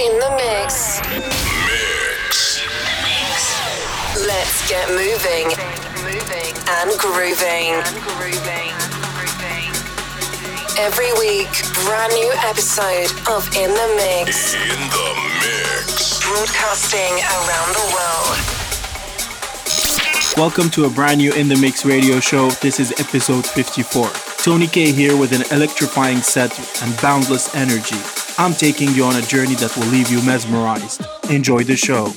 In the mix. Mix. Let's get moving. Moving and grooving. And grooving. Every week, brand new episode of In the Mix. In the Mix. Broadcasting around the world. Welcome to a brand new In the Mix radio show. This is episode 54. Tony Kay here with an electrifying set and boundless energy. I'm taking you on a journey that will leave you mesmerized. Enjoy the show.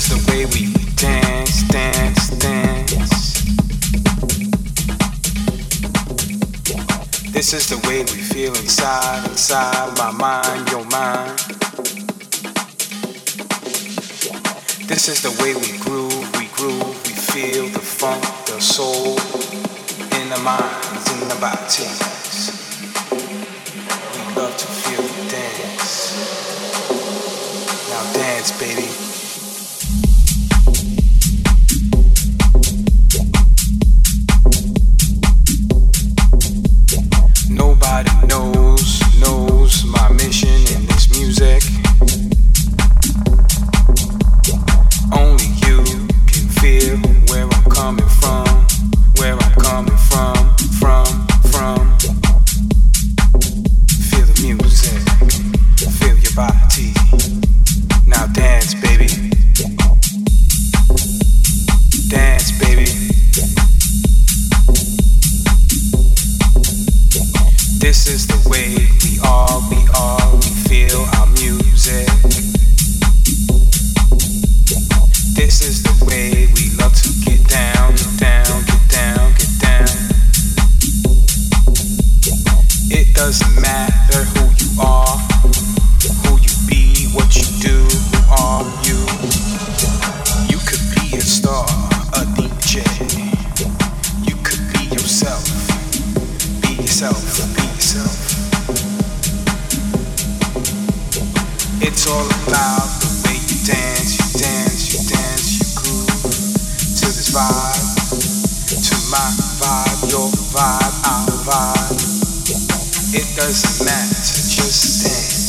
This is the way we dance, dance, dance. This is the way we feel inside, inside my mind, your mind. This is the way we groove, we groove, we feel the funk, the soul in the minds, in the bodies. vibe, your vibe, our vibe. It doesn't matter, just dance.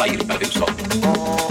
sair para ver o sol.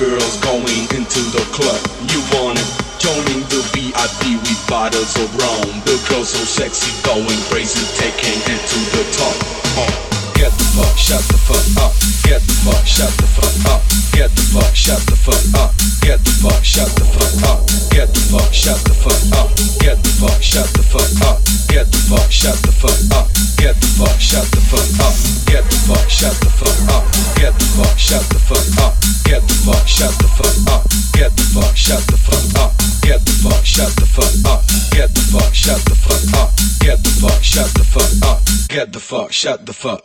girls going into the club. You want it? Joining the VIP with bottles of rum. The girls so sexy, going crazy. shut the fuck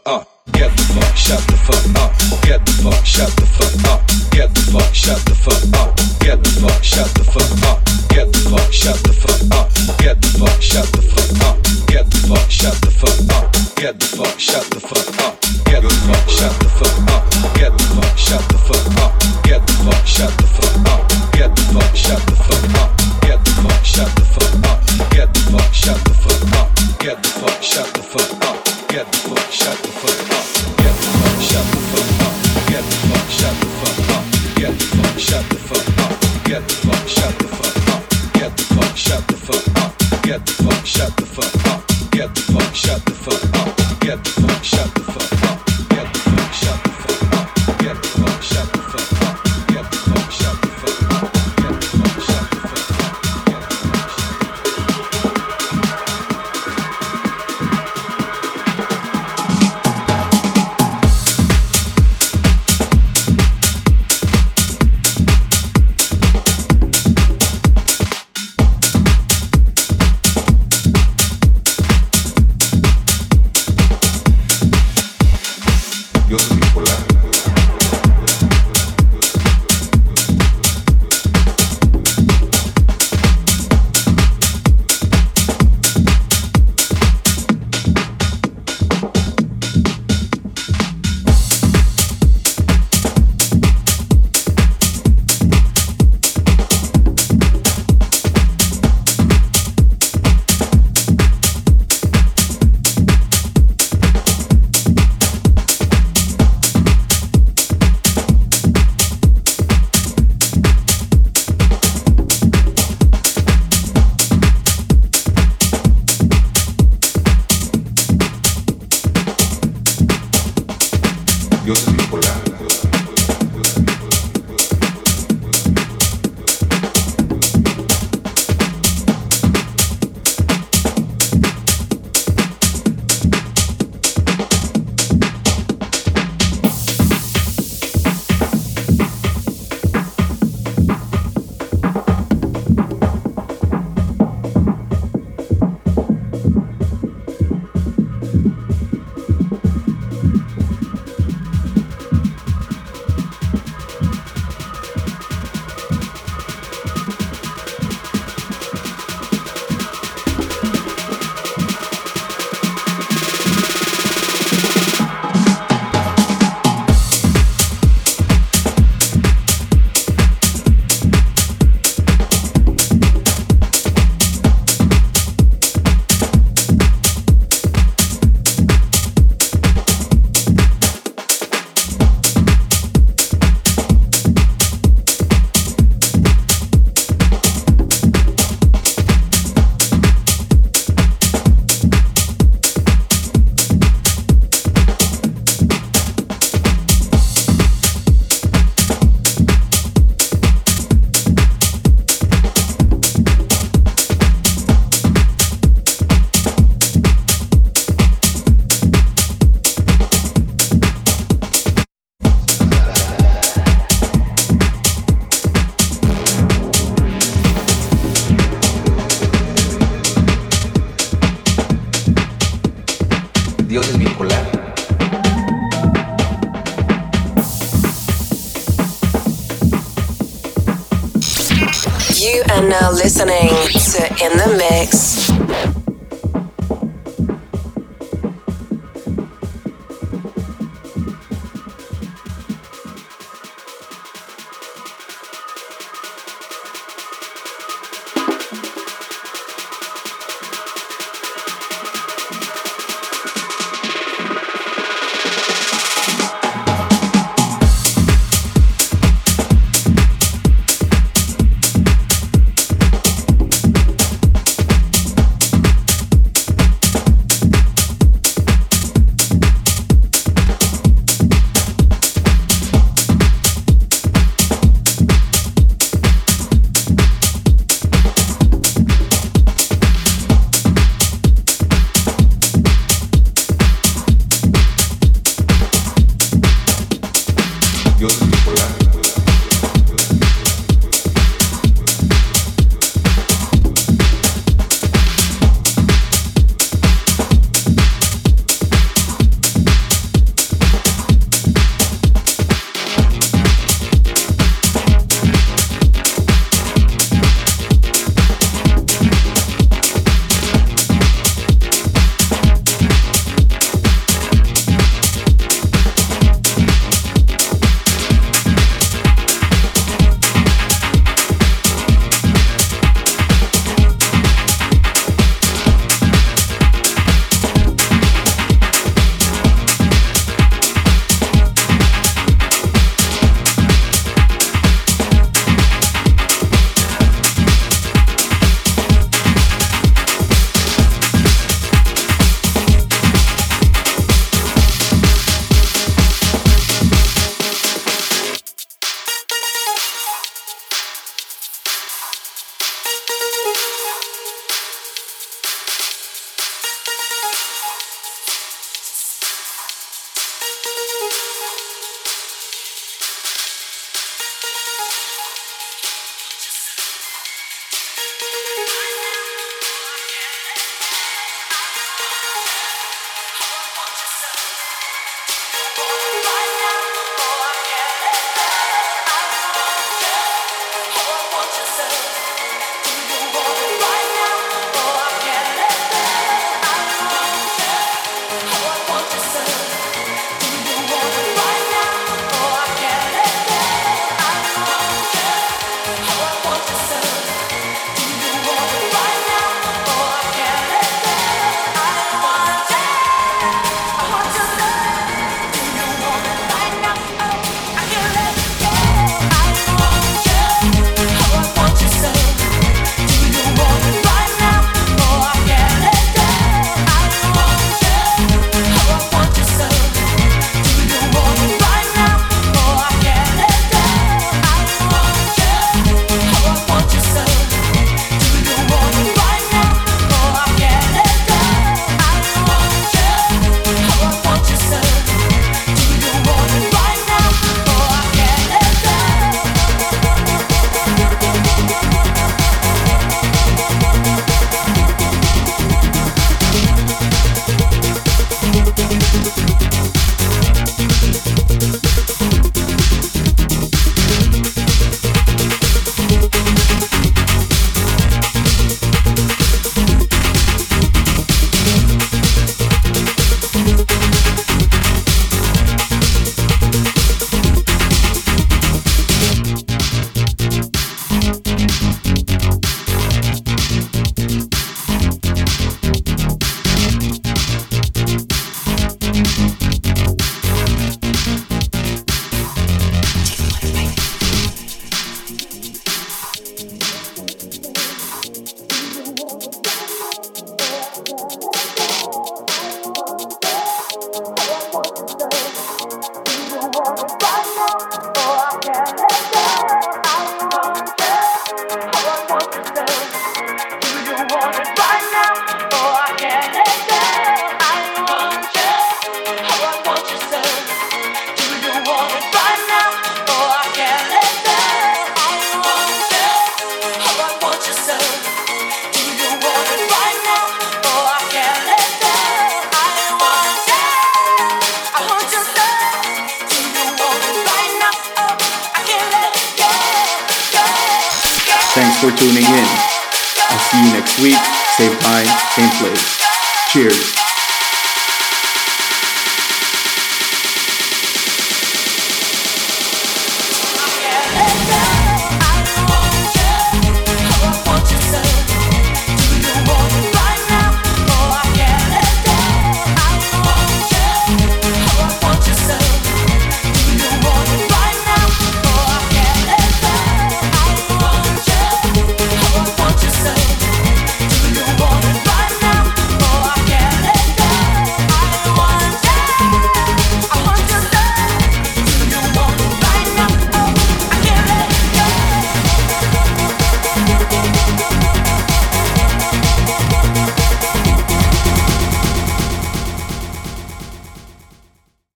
now listening to In the Mix.